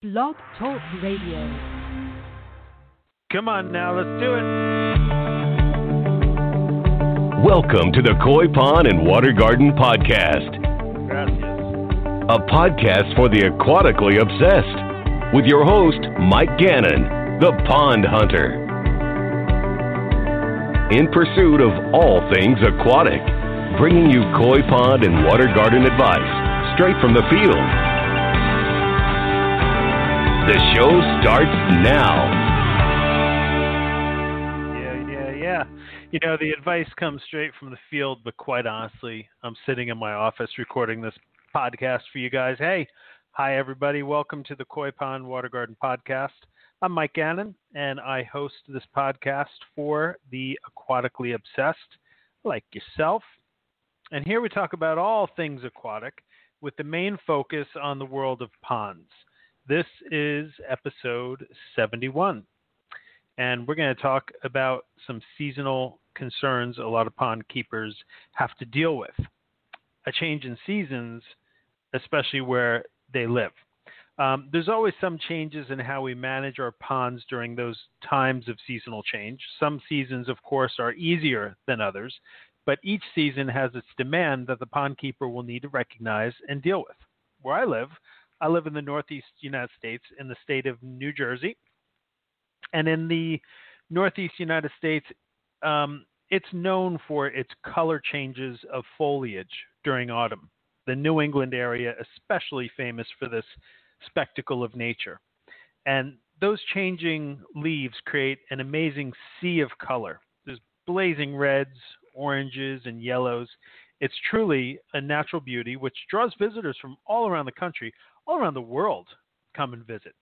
Blog Talk Radio. Come on now, let's do it. Welcome to the Koi Pond and Water Garden Podcast, Gracias. a podcast for the aquatically obsessed, with your host, Mike Gannon, the Pond Hunter. In pursuit of all things aquatic, bringing you koi pond and water garden advice straight from the field. The show starts now. Yeah, yeah, yeah. You know, the advice comes straight from the field, but quite honestly, I'm sitting in my office recording this podcast for you guys. Hey, hi, everybody. Welcome to the Koi Pond Water Garden Podcast. I'm Mike Gannon, and I host this podcast for the aquatically obsessed like yourself. And here we talk about all things aquatic with the main focus on the world of ponds. This is episode 71. And we're going to talk about some seasonal concerns a lot of pond keepers have to deal with. A change in seasons, especially where they live. Um, there's always some changes in how we manage our ponds during those times of seasonal change. Some seasons, of course, are easier than others, but each season has its demand that the pond keeper will need to recognize and deal with. Where I live, I live in the Northeast United States, in the state of New Jersey. And in the Northeast United States, um, it's known for its color changes of foliage during autumn. The New England area, especially famous for this spectacle of nature. And those changing leaves create an amazing sea of color. There's blazing reds, oranges, and yellows. It's truly a natural beauty which draws visitors from all around the country, all around the world come and visit.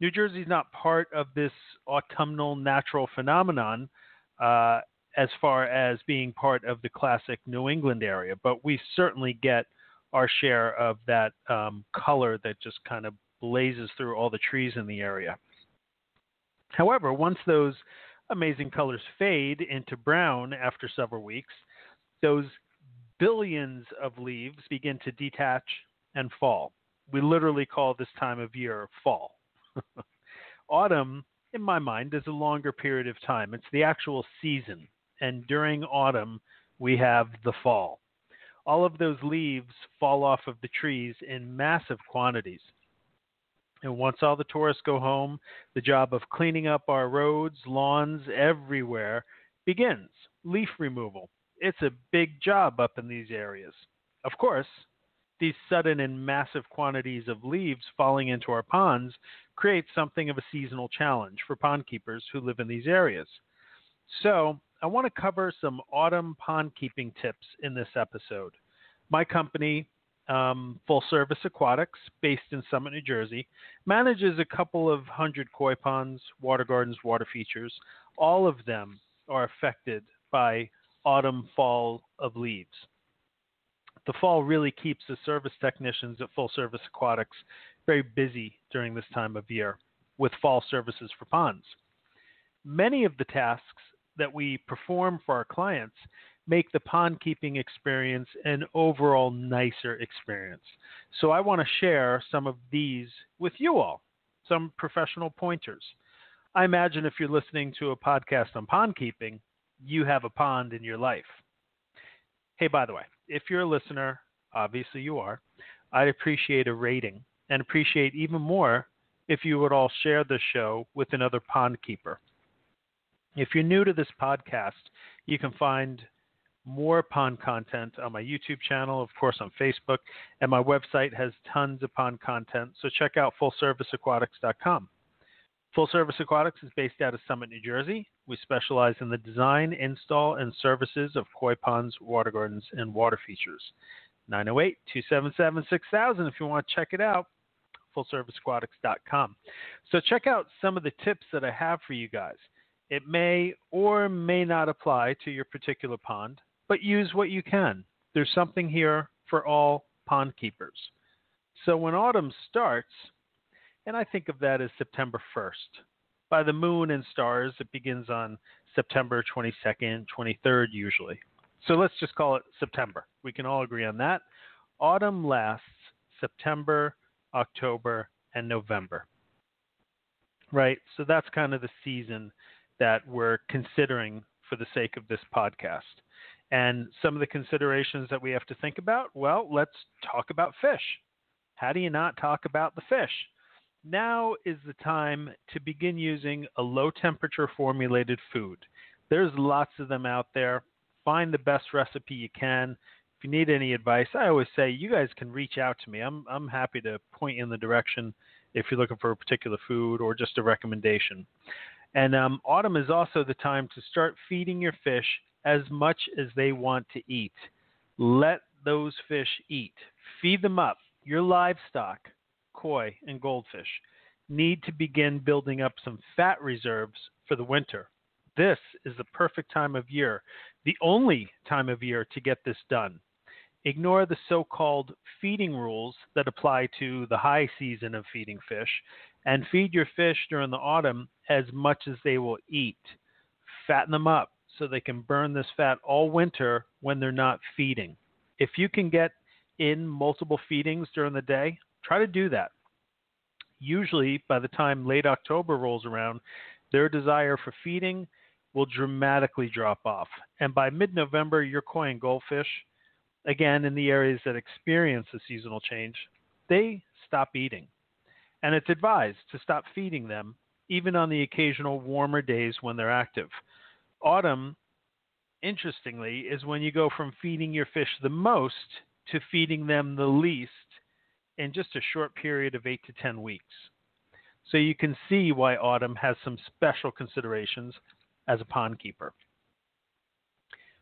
New Jersey is not part of this autumnal natural phenomenon uh, as far as being part of the classic New England area, but we certainly get our share of that um, color that just kind of blazes through all the trees in the area. However, once those amazing colors fade into brown after several weeks, those billions of leaves begin to detach and fall we literally call this time of year fall. autumn, in my mind, is a longer period of time. It's the actual season. And during autumn, we have the fall. All of those leaves fall off of the trees in massive quantities. And once all the tourists go home, the job of cleaning up our roads, lawns, everywhere begins. Leaf removal. It's a big job up in these areas. Of course, these sudden and massive quantities of leaves falling into our ponds create something of a seasonal challenge for pond keepers who live in these areas. So, I want to cover some autumn pond keeping tips in this episode. My company, um, Full Service Aquatics, based in Summit, New Jersey, manages a couple of hundred koi ponds, water gardens, water features. All of them are affected by autumn fall of leaves the fall really keeps the service technicians at Full Service Aquatics very busy during this time of year with fall services for ponds. Many of the tasks that we perform for our clients make the pond keeping experience an overall nicer experience. So I want to share some of these with you all, some professional pointers. I imagine if you're listening to a podcast on pond keeping, you have a pond in your life. Hey, by the way, if you're a listener, obviously you are, I'd appreciate a rating and appreciate even more if you would all share the show with another pond keeper. If you're new to this podcast, you can find more pond content on my YouTube channel, of course, on Facebook, and my website has tons of pond content. So check out fullserviceaquatics.com. Full Service Aquatics is based out of Summit, New Jersey. We specialize in the design, install, and services of koi ponds, water gardens, and water features. 908 277 6000 if you want to check it out. FullServiceAquatics.com. So check out some of the tips that I have for you guys. It may or may not apply to your particular pond, but use what you can. There's something here for all pond keepers. So when autumn starts, and I think of that as September 1st. By the moon and stars, it begins on September 22nd, 23rd, usually. So let's just call it September. We can all agree on that. Autumn lasts September, October, and November. Right? So that's kind of the season that we're considering for the sake of this podcast. And some of the considerations that we have to think about, well, let's talk about fish. How do you not talk about the fish? Now is the time to begin using a low temperature formulated food. There's lots of them out there. Find the best recipe you can. If you need any advice, I always say you guys can reach out to me. I'm I'm happy to point you in the direction if you're looking for a particular food or just a recommendation. And um, autumn is also the time to start feeding your fish as much as they want to eat. Let those fish eat. Feed them up. Your livestock, koi and goldfish, need to begin building up some fat reserves for the winter. This is the perfect time of year, the only time of year to get this done. Ignore the so called feeding rules that apply to the high season of feeding fish and feed your fish during the autumn as much as they will eat. Fatten them up so they can burn this fat all winter when they're not feeding. If you can get in multiple feedings during the day, try to do that. Usually, by the time late October rolls around, their desire for feeding will dramatically drop off. And by mid November, your koi and goldfish, again in the areas that experience the seasonal change, they stop eating. And it's advised to stop feeding them even on the occasional warmer days when they're active. Autumn, interestingly, is when you go from feeding your fish the most to feeding them the least in just a short period of 8 to 10 weeks. So you can see why autumn has some special considerations as a pond keeper.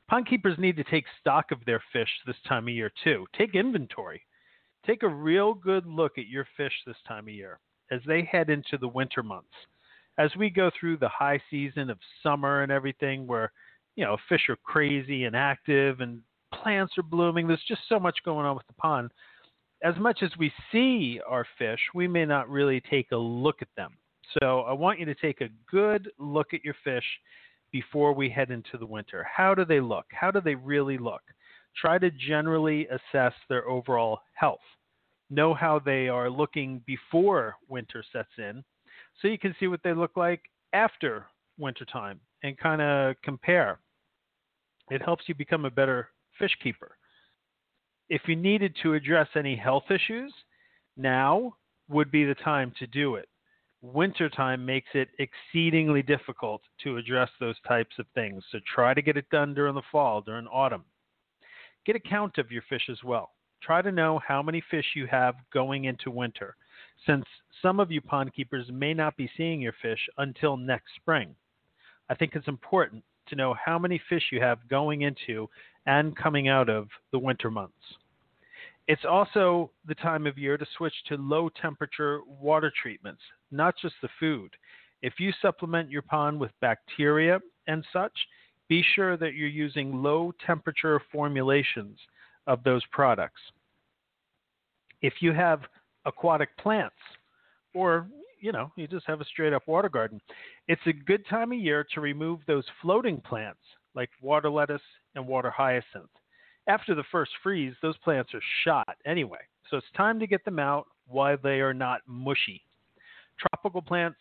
Pond keepers need to take stock of their fish this time of year too. Take inventory. Take a real good look at your fish this time of year as they head into the winter months. As we go through the high season of summer and everything, where you know fish are crazy and active and plants are blooming, there's just so much going on with the pond. As much as we see our fish, we may not really take a look at them. So I want you to take a good look at your fish before we head into the winter. How do they look? How do they really look? Try to generally assess their overall health. Know how they are looking before winter sets in so you can see what they look like after wintertime and kind of compare. It helps you become a better fish keeper. If you needed to address any health issues, now would be the time to do it. Wintertime makes it exceedingly difficult to address those types of things. So try to get it done during the fall, during autumn. Get a count of your fish as well. Try to know how many fish you have going into winter, since some of you pond keepers may not be seeing your fish until next spring. I think it's important to know how many fish you have going into and coming out of the winter months. It's also the time of year to switch to low temperature water treatments, not just the food. If you supplement your pond with bacteria and such, be sure that you're using low temperature formulations of those products. If you have aquatic plants, or you know, you just have a straight up water garden, it's a good time of year to remove those floating plants like water lettuce and water hyacinth after the first freeze, those plants are shot anyway. So it's time to get them out while they are not mushy. Tropical plants,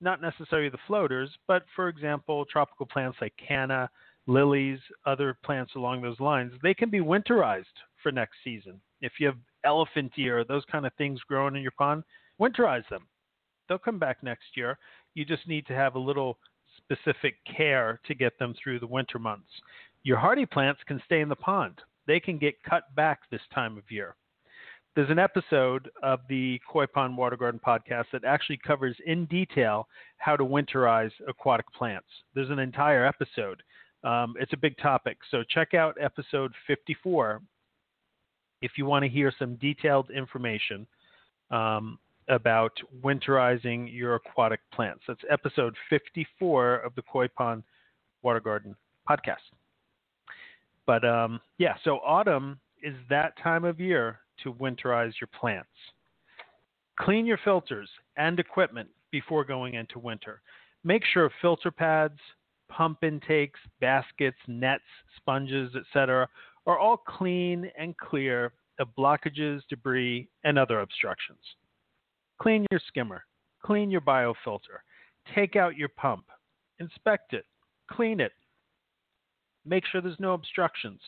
not necessarily the floaters, but for example, tropical plants like canna, lilies, other plants along those lines, they can be winterized for next season. If you have elephant ear, those kind of things growing in your pond, winterize them. They'll come back next year. You just need to have a little specific care to get them through the winter months. Your hardy plants can stay in the pond. They can get cut back this time of year. There's an episode of the Koi Pond Water Garden podcast that actually covers in detail how to winterize aquatic plants. There's an entire episode. Um, it's a big topic. So check out episode 54 if you want to hear some detailed information um, about winterizing your aquatic plants. That's episode 54 of the Koi Pond Water Garden podcast. But um, yeah, so autumn is that time of year to winterize your plants. Clean your filters and equipment before going into winter. Make sure filter pads, pump intakes, baskets, nets, sponges, etc., are all clean and clear of blockages, debris, and other obstructions. Clean your skimmer, clean your biofilter, take out your pump, inspect it, clean it, make sure there's no obstructions.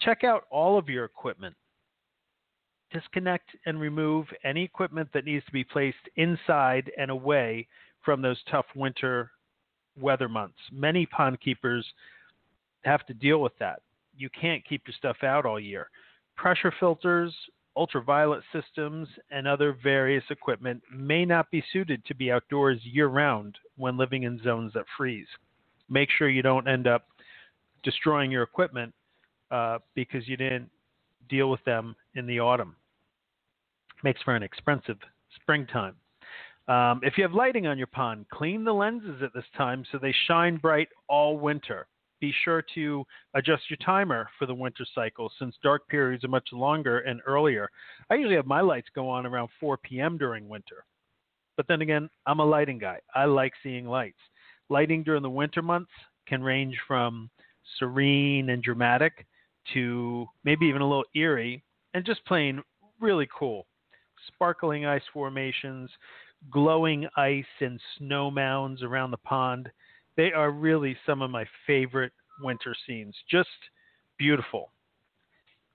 Check out all of your equipment. Disconnect and remove any equipment that needs to be placed inside and away from those tough winter weather months. Many pond keepers have to deal with that. You can't keep your stuff out all year. Pressure filters, ultraviolet systems, and other various equipment may not be suited to be outdoors year round when living in zones that freeze. Make sure you don't end up destroying your equipment uh, because you didn't deal with them in the autumn. Makes for an expensive springtime. Um, if you have lighting on your pond, clean the lenses at this time so they shine bright all winter. Be sure to adjust your timer for the winter cycle since dark periods are much longer and earlier. I usually have my lights go on around 4 p.m. during winter. But then again, I'm a lighting guy. I like seeing lights. Lighting during the winter months can range from serene and dramatic to maybe even a little eerie and just plain really cool. Sparkling ice formations, glowing ice and snow mounds around the pond. They are really some of my favorite winter scenes. Just beautiful.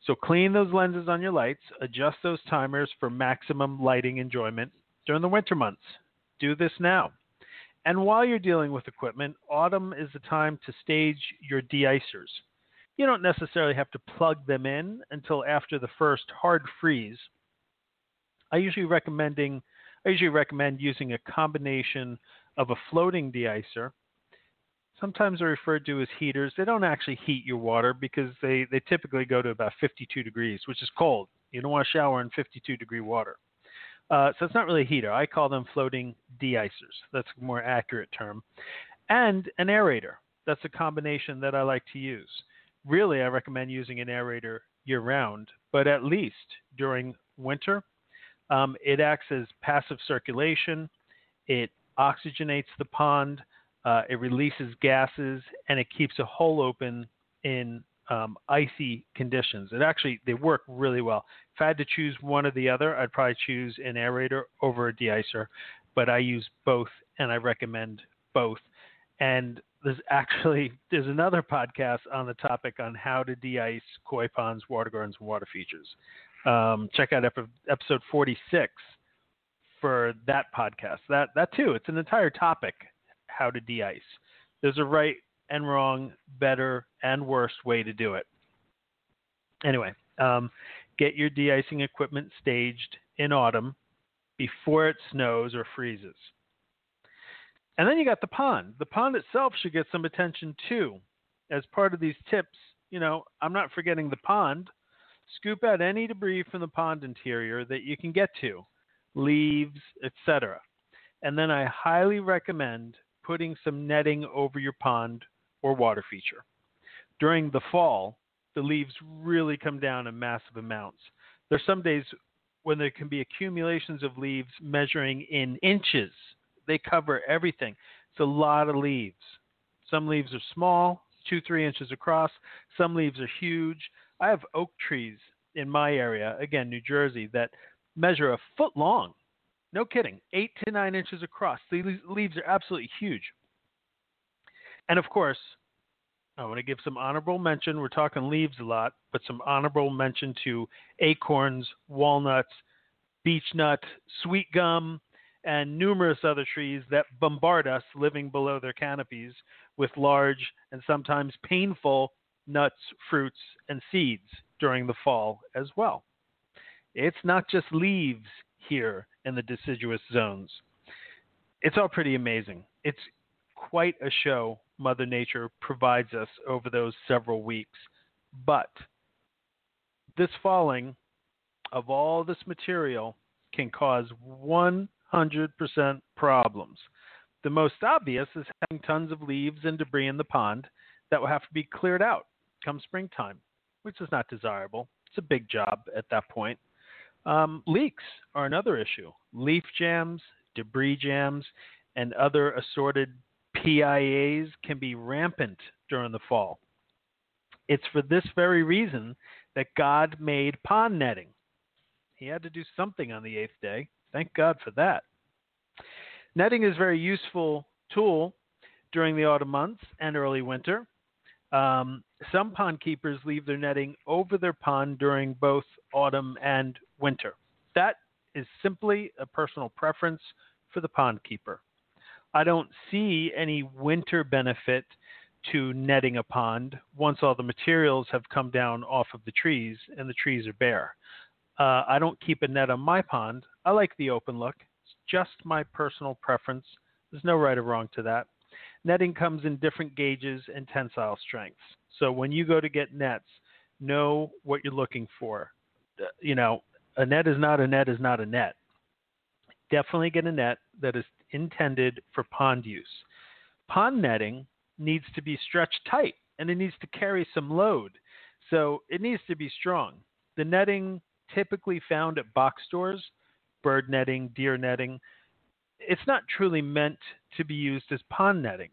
So clean those lenses on your lights, adjust those timers for maximum lighting enjoyment during the winter months. Do this now. And while you're dealing with equipment, autumn is the time to stage your deicers. You don't necessarily have to plug them in until after the first hard freeze. I usually recommending I usually recommend using a combination of a floating deicer. Sometimes they're referred to as heaters. They don't actually heat your water because they, they typically go to about 52 degrees, which is cold. You don't want to shower in 52 degree water. Uh, so it's not really a heater. I call them floating deicers. That's a more accurate term. And an aerator. That's a combination that I like to use. Really, I recommend using an aerator year round, but at least during winter, um, it acts as passive circulation. It oxygenates the pond. Uh, it releases gases, and it keeps a hole open in um, icy conditions. It actually they work really well. If I had to choose one or the other, I'd probably choose an aerator over a deicer, but I use both, and I recommend both. And there's actually there's another podcast on the topic on how to de-ice koi ponds, water gardens, and water features. Um, check out episode 46 for that podcast. That that too, it's an entire topic how to de-ice. There's a right and wrong, better and worse way to do it. Anyway, um, get your de-icing equipment staged in autumn before it snows or freezes. And then you got the pond. The pond itself should get some attention too. As part of these tips, you know, I'm not forgetting the pond. Scoop out any debris from the pond interior that you can get to, leaves, etc. And then I highly recommend putting some netting over your pond or water feature. During the fall, the leaves really come down in massive amounts. There's some days when there can be accumulations of leaves measuring in inches. They cover everything. It's a lot of leaves. Some leaves are small, two, three inches across. Some leaves are huge. I have oak trees in my area, again, New Jersey, that measure a foot long. No kidding, eight to nine inches across. The leaves are absolutely huge. And of course, I want to give some honorable mention. We're talking leaves a lot, but some honorable mention to acorns, walnuts, beech nut, sweet gum, and numerous other trees that bombard us living below their canopies with large and sometimes painful nuts, fruits, and seeds during the fall as well. It's not just leaves here in the deciduous zones. It's all pretty amazing. It's quite a show Mother Nature provides us over those several weeks. But this falling of all this material can cause 100% problems. The most obvious is having tons of leaves and debris in the pond that will have to be cleared out come springtime, which is not desirable. It's a big job at that point. Um, leaks are another issue. Leaf jams, debris jams, and other assorted PIAs can be rampant during the fall. It's for this very reason that God made pond netting. He had to do something on the eighth day. Thank God for that. Netting is a very useful tool during the autumn months and early winter. Um, some pond keepers leave their netting over their pond during both autumn and winter. That is simply a personal preference for the pond keeper. I don't see any winter benefit to netting a pond once all the materials have come down off of the trees and the trees are bare. Uh, I don't keep a net on my pond. I like the open look. It's just my personal preference. There's no right or wrong to that. Netting comes in different gauges and tensile strengths. So when you go to get nets, know what you're looking for. Uh, you know, a net is not a net is not a net. Definitely get a net that is intended for pond use. Pond netting needs to be stretched tight and it needs to carry some load. So it needs to be strong. The netting typically found at box stores, bird netting, deer netting, it's not truly meant to be used as pond netting.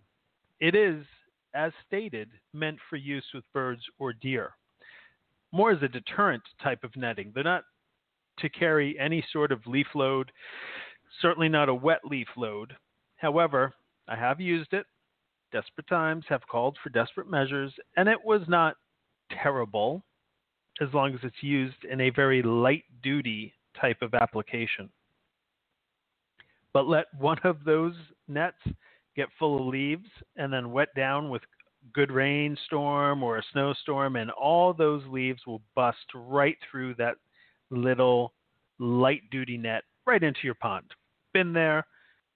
It is, as stated, meant for use with birds or deer. More as a deterrent type of netting. They're not to carry any sort of leaf load, certainly not a wet leaf load. However, I have used it. Desperate times have called for desperate measures, and it was not terrible as long as it's used in a very light duty type of application. But let one of those nets get full of leaves and then wet down with good rainstorm or a snowstorm, and all those leaves will bust right through that little light duty net right into your pond. Been there,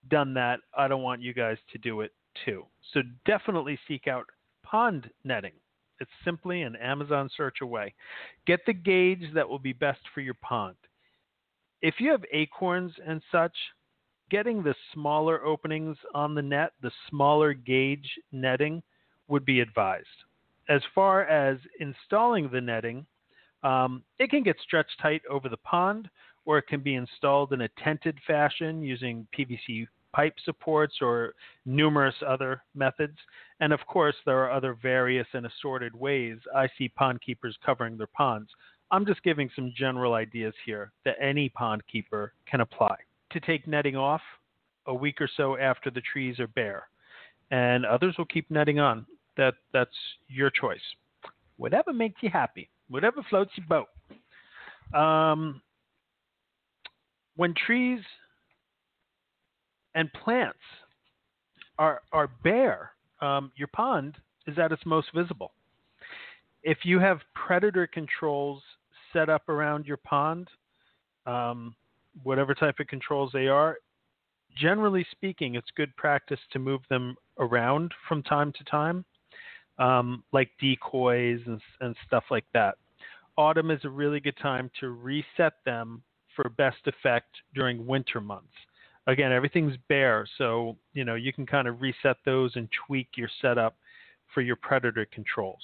done that. I don't want you guys to do it too. So definitely seek out pond netting. It's simply an Amazon search away. Get the gauge that will be best for your pond. If you have acorns and such, getting the smaller openings on the net, the smaller gauge netting, would be advised. As far as installing the netting, um, it can get stretched tight over the pond, or it can be installed in a tented fashion using PVC pipe supports or numerous other methods. And of course, there are other various and assorted ways I see pond keepers covering their ponds. I'm just giving some general ideas here that any pond keeper can apply. To take netting off a week or so after the trees are bare, and others will keep netting on. That that's your choice. Whatever makes you happy, whatever floats your boat. Um, when trees and plants are are bare, um, your pond is at its most visible. If you have predator controls set up around your pond, um, whatever type of controls they are, generally speaking, it's good practice to move them around from time to time, um, like decoys and, and stuff like that. Autumn is a really good time to reset them for best effect during winter months again, everything's bare, so you know you can kind of reset those and tweak your setup for your predator controls.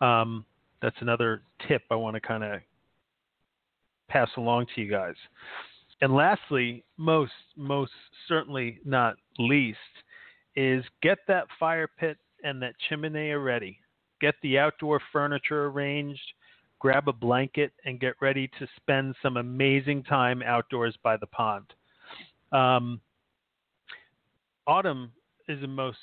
Um, that's another tip I want to kind of pass along to you guys. And lastly, most most certainly not least, is get that fire pit and that chimney ready. Get the outdoor furniture arranged grab a blanket, and get ready to spend some amazing time outdoors by the pond. Um, autumn is the most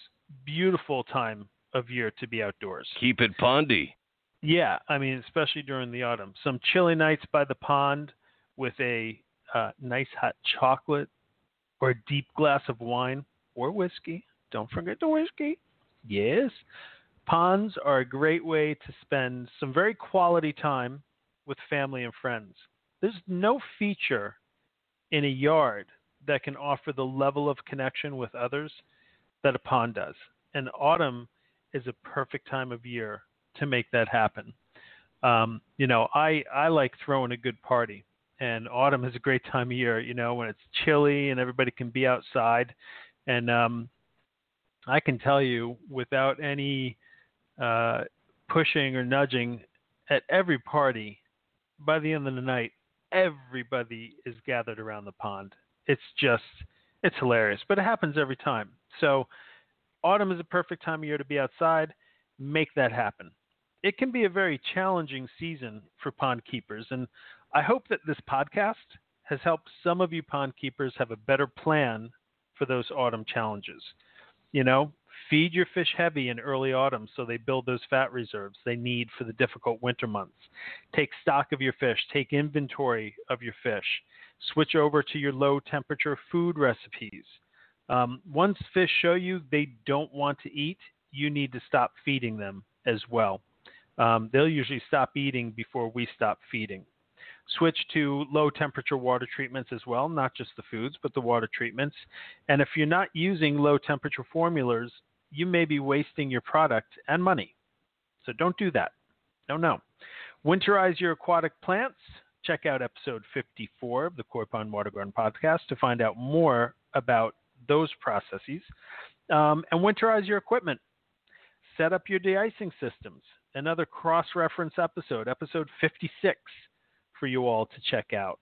beautiful time of year to be outdoors. Keep it pondy. Yeah, I mean, especially during the autumn. Some chilly nights by the pond with a uh, nice hot chocolate or a deep glass of wine or whiskey. Don't forget the whiskey. Yes. Ponds are a great way to spend some very quality time with family and friends. There's no feature in a yard that can offer the level of connection with others that a pond does. And autumn is a perfect time of year to make that happen. Um, you know, I, I like throwing a good party, and autumn is a great time of year, you know, when it's chilly and everybody can be outside. And um, I can tell you without any uh, pushing or nudging at every party, by the end of the night, everybody is gathered around the pond. It's just, it's hilarious, but it happens every time. So, autumn is a perfect time of year to be outside. Make that happen. It can be a very challenging season for pond keepers, and I hope that this podcast has helped some of you pond keepers have a better plan for those autumn challenges. You know, feed your fish heavy in early autumn so they build those fat reserves they need for the difficult winter months. Take stock of your fish, take inventory of your fish. Switch over to your low temperature food recipes. Um, once fish show you they don't want to eat, you need to stop feeding them as well. Um, they'll usually stop eating before we stop feeding. Switch to low temperature water treatments as well, not just the foods, but the water treatments. And if you're not using low temperature formulas, you may be wasting your product and money. So don't do that. No, no. Winterize your aquatic plants. Check out episode 54 of the Koi Pond Water Garden podcast to find out more about those processes. Um, and winterize your equipment. Set up your de-icing systems. Another cross-reference episode, episode 56, for you all to check out.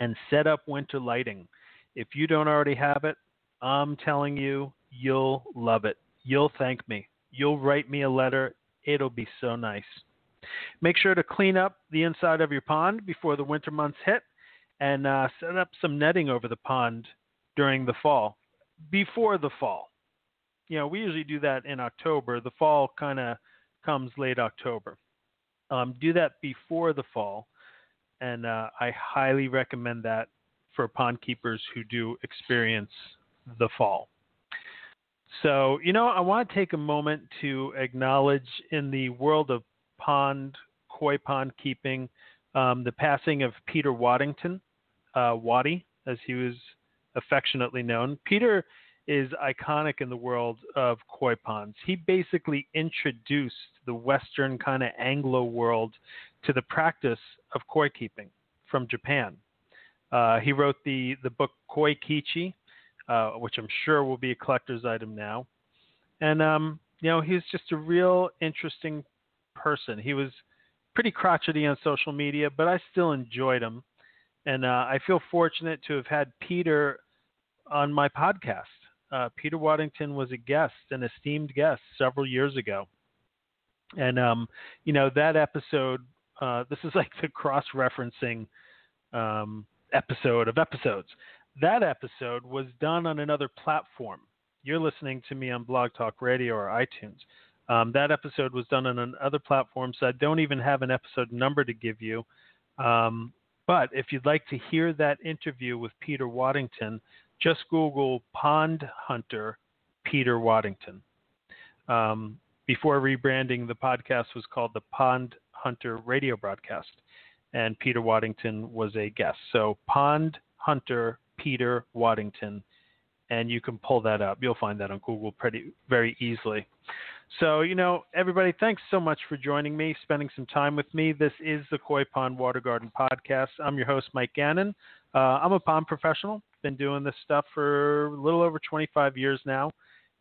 And set up winter lighting. If you don't already have it, I'm telling you, you'll love it. You'll thank me. You'll write me a letter. It'll be so nice. Make sure to clean up the inside of your pond before the winter months hit and uh, set up some netting over the pond during the fall, before the fall. You know, we usually do that in October. The fall kind of comes late October. Um, do that before the fall, and uh, I highly recommend that for pond keepers who do experience the fall. So, you know, I want to take a moment to acknowledge in the world of pond, koi pond keeping, um, the passing of Peter Waddington, uh, Waddy, as he was affectionately known. Peter is iconic in the world of koi ponds. He basically introduced the Western kind of Anglo world to the practice of koi keeping from Japan. Uh, he wrote the, the book Koi Kichi, uh, which I'm sure will be a collector's item now. And um, you know, he's just a real interesting person. He was pretty crotchety on social media, but I still enjoyed him. And uh, I feel fortunate to have had Peter on my podcast. Uh, Peter Waddington was a guest, an esteemed guest, several years ago. And um, you know that episode. Uh, this is like the cross-referencing um, episode of episodes that episode was done on another platform. You're listening to me on Blog Talk Radio or iTunes. Um, that episode was done on another platform, so I don't even have an episode number to give you. Um, but if you'd like to hear that interview with Peter Waddington, just Google Pond Hunter Peter Waddington. Um, before rebranding, the podcast was called the Pond Hunter Radio Broadcast, and Peter Waddington was a guest. So Pond Hunter Peter Waddington, and you can pull that up. You'll find that on Google pretty very easily. So, you know, everybody, thanks so much for joining me, spending some time with me. This is the Koi Pond Water Garden Podcast. I'm your host, Mike Gannon. Uh, I'm a pond professional. Been doing this stuff for a little over 25 years now,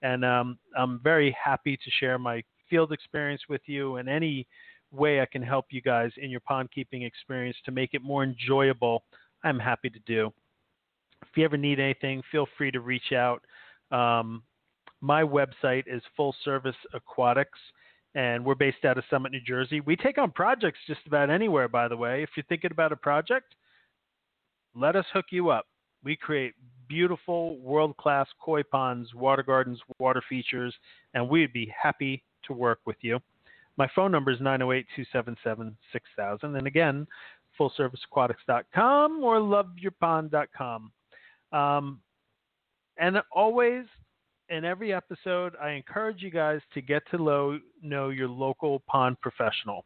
and um, I'm very happy to share my field experience with you and any way I can help you guys in your pond keeping experience to make it more enjoyable. I'm happy to do if you ever need anything, feel free to reach out. Um, my website is Full Service Aquatics, and we're based out of Summit, New Jersey. We take on projects just about anywhere, by the way. If you're thinking about a project, let us hook you up. We create beautiful, world class koi ponds, water gardens, water features, and we'd be happy to work with you. My phone number is 908 277 6000. And again, fullserviceaquatics.com or loveyourpond.com. Um, and always in every episode, I encourage you guys to get to know your local pond professional.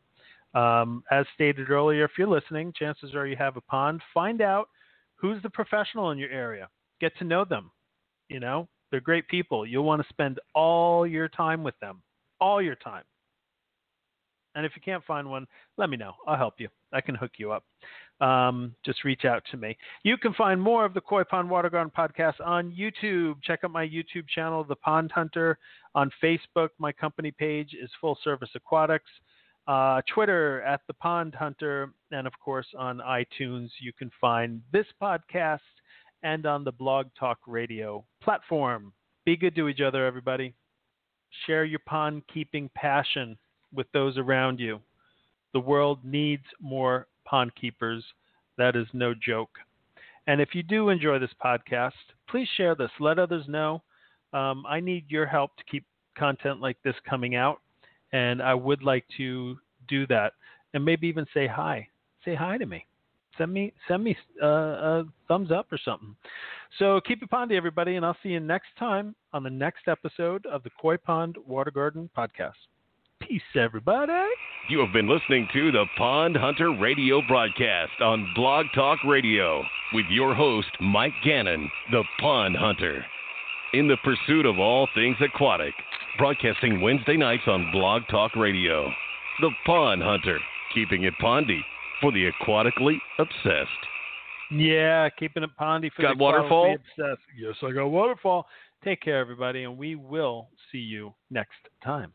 Um, as stated earlier, if you're listening, chances are you have a pond. Find out who's the professional in your area. Get to know them. You know, they're great people. You'll want to spend all your time with them, all your time. And if you can't find one, let me know. I'll help you. I can hook you up um, just reach out to me. You can find more of the Koi Pond Water Garden podcast on YouTube. Check out my YouTube channel, The Pond Hunter. On Facebook, my company page is Full Service Aquatics. Uh, Twitter at The Pond Hunter. And of course, on iTunes, you can find this podcast and on the Blog Talk Radio platform. Be good to each other, everybody. Share your pond keeping passion with those around you. The world needs more pond keepers. That is no joke. And if you do enjoy this podcast, please share this. Let others know. Um, I need your help to keep content like this coming out, and I would like to do that, and maybe even say hi. Say hi to me. Send me send me uh, a thumbs up or something. So keep it pondy, everybody, and I'll see you next time on the next episode of the Koi Pond Water Garden Podcast. Peace, everybody. You have been listening to the Pond Hunter Radio broadcast on Blog Talk Radio with your host, Mike Gannon, the Pond Hunter. In the pursuit of all things aquatic, broadcasting Wednesday nights on Blog Talk Radio. The Pond Hunter, keeping it pondy for the aquatically obsessed. Yeah, keeping it pondy for Got the waterfall? aquatically obsessed. Yes, I got waterfall. Take care, everybody, and we will see you next time.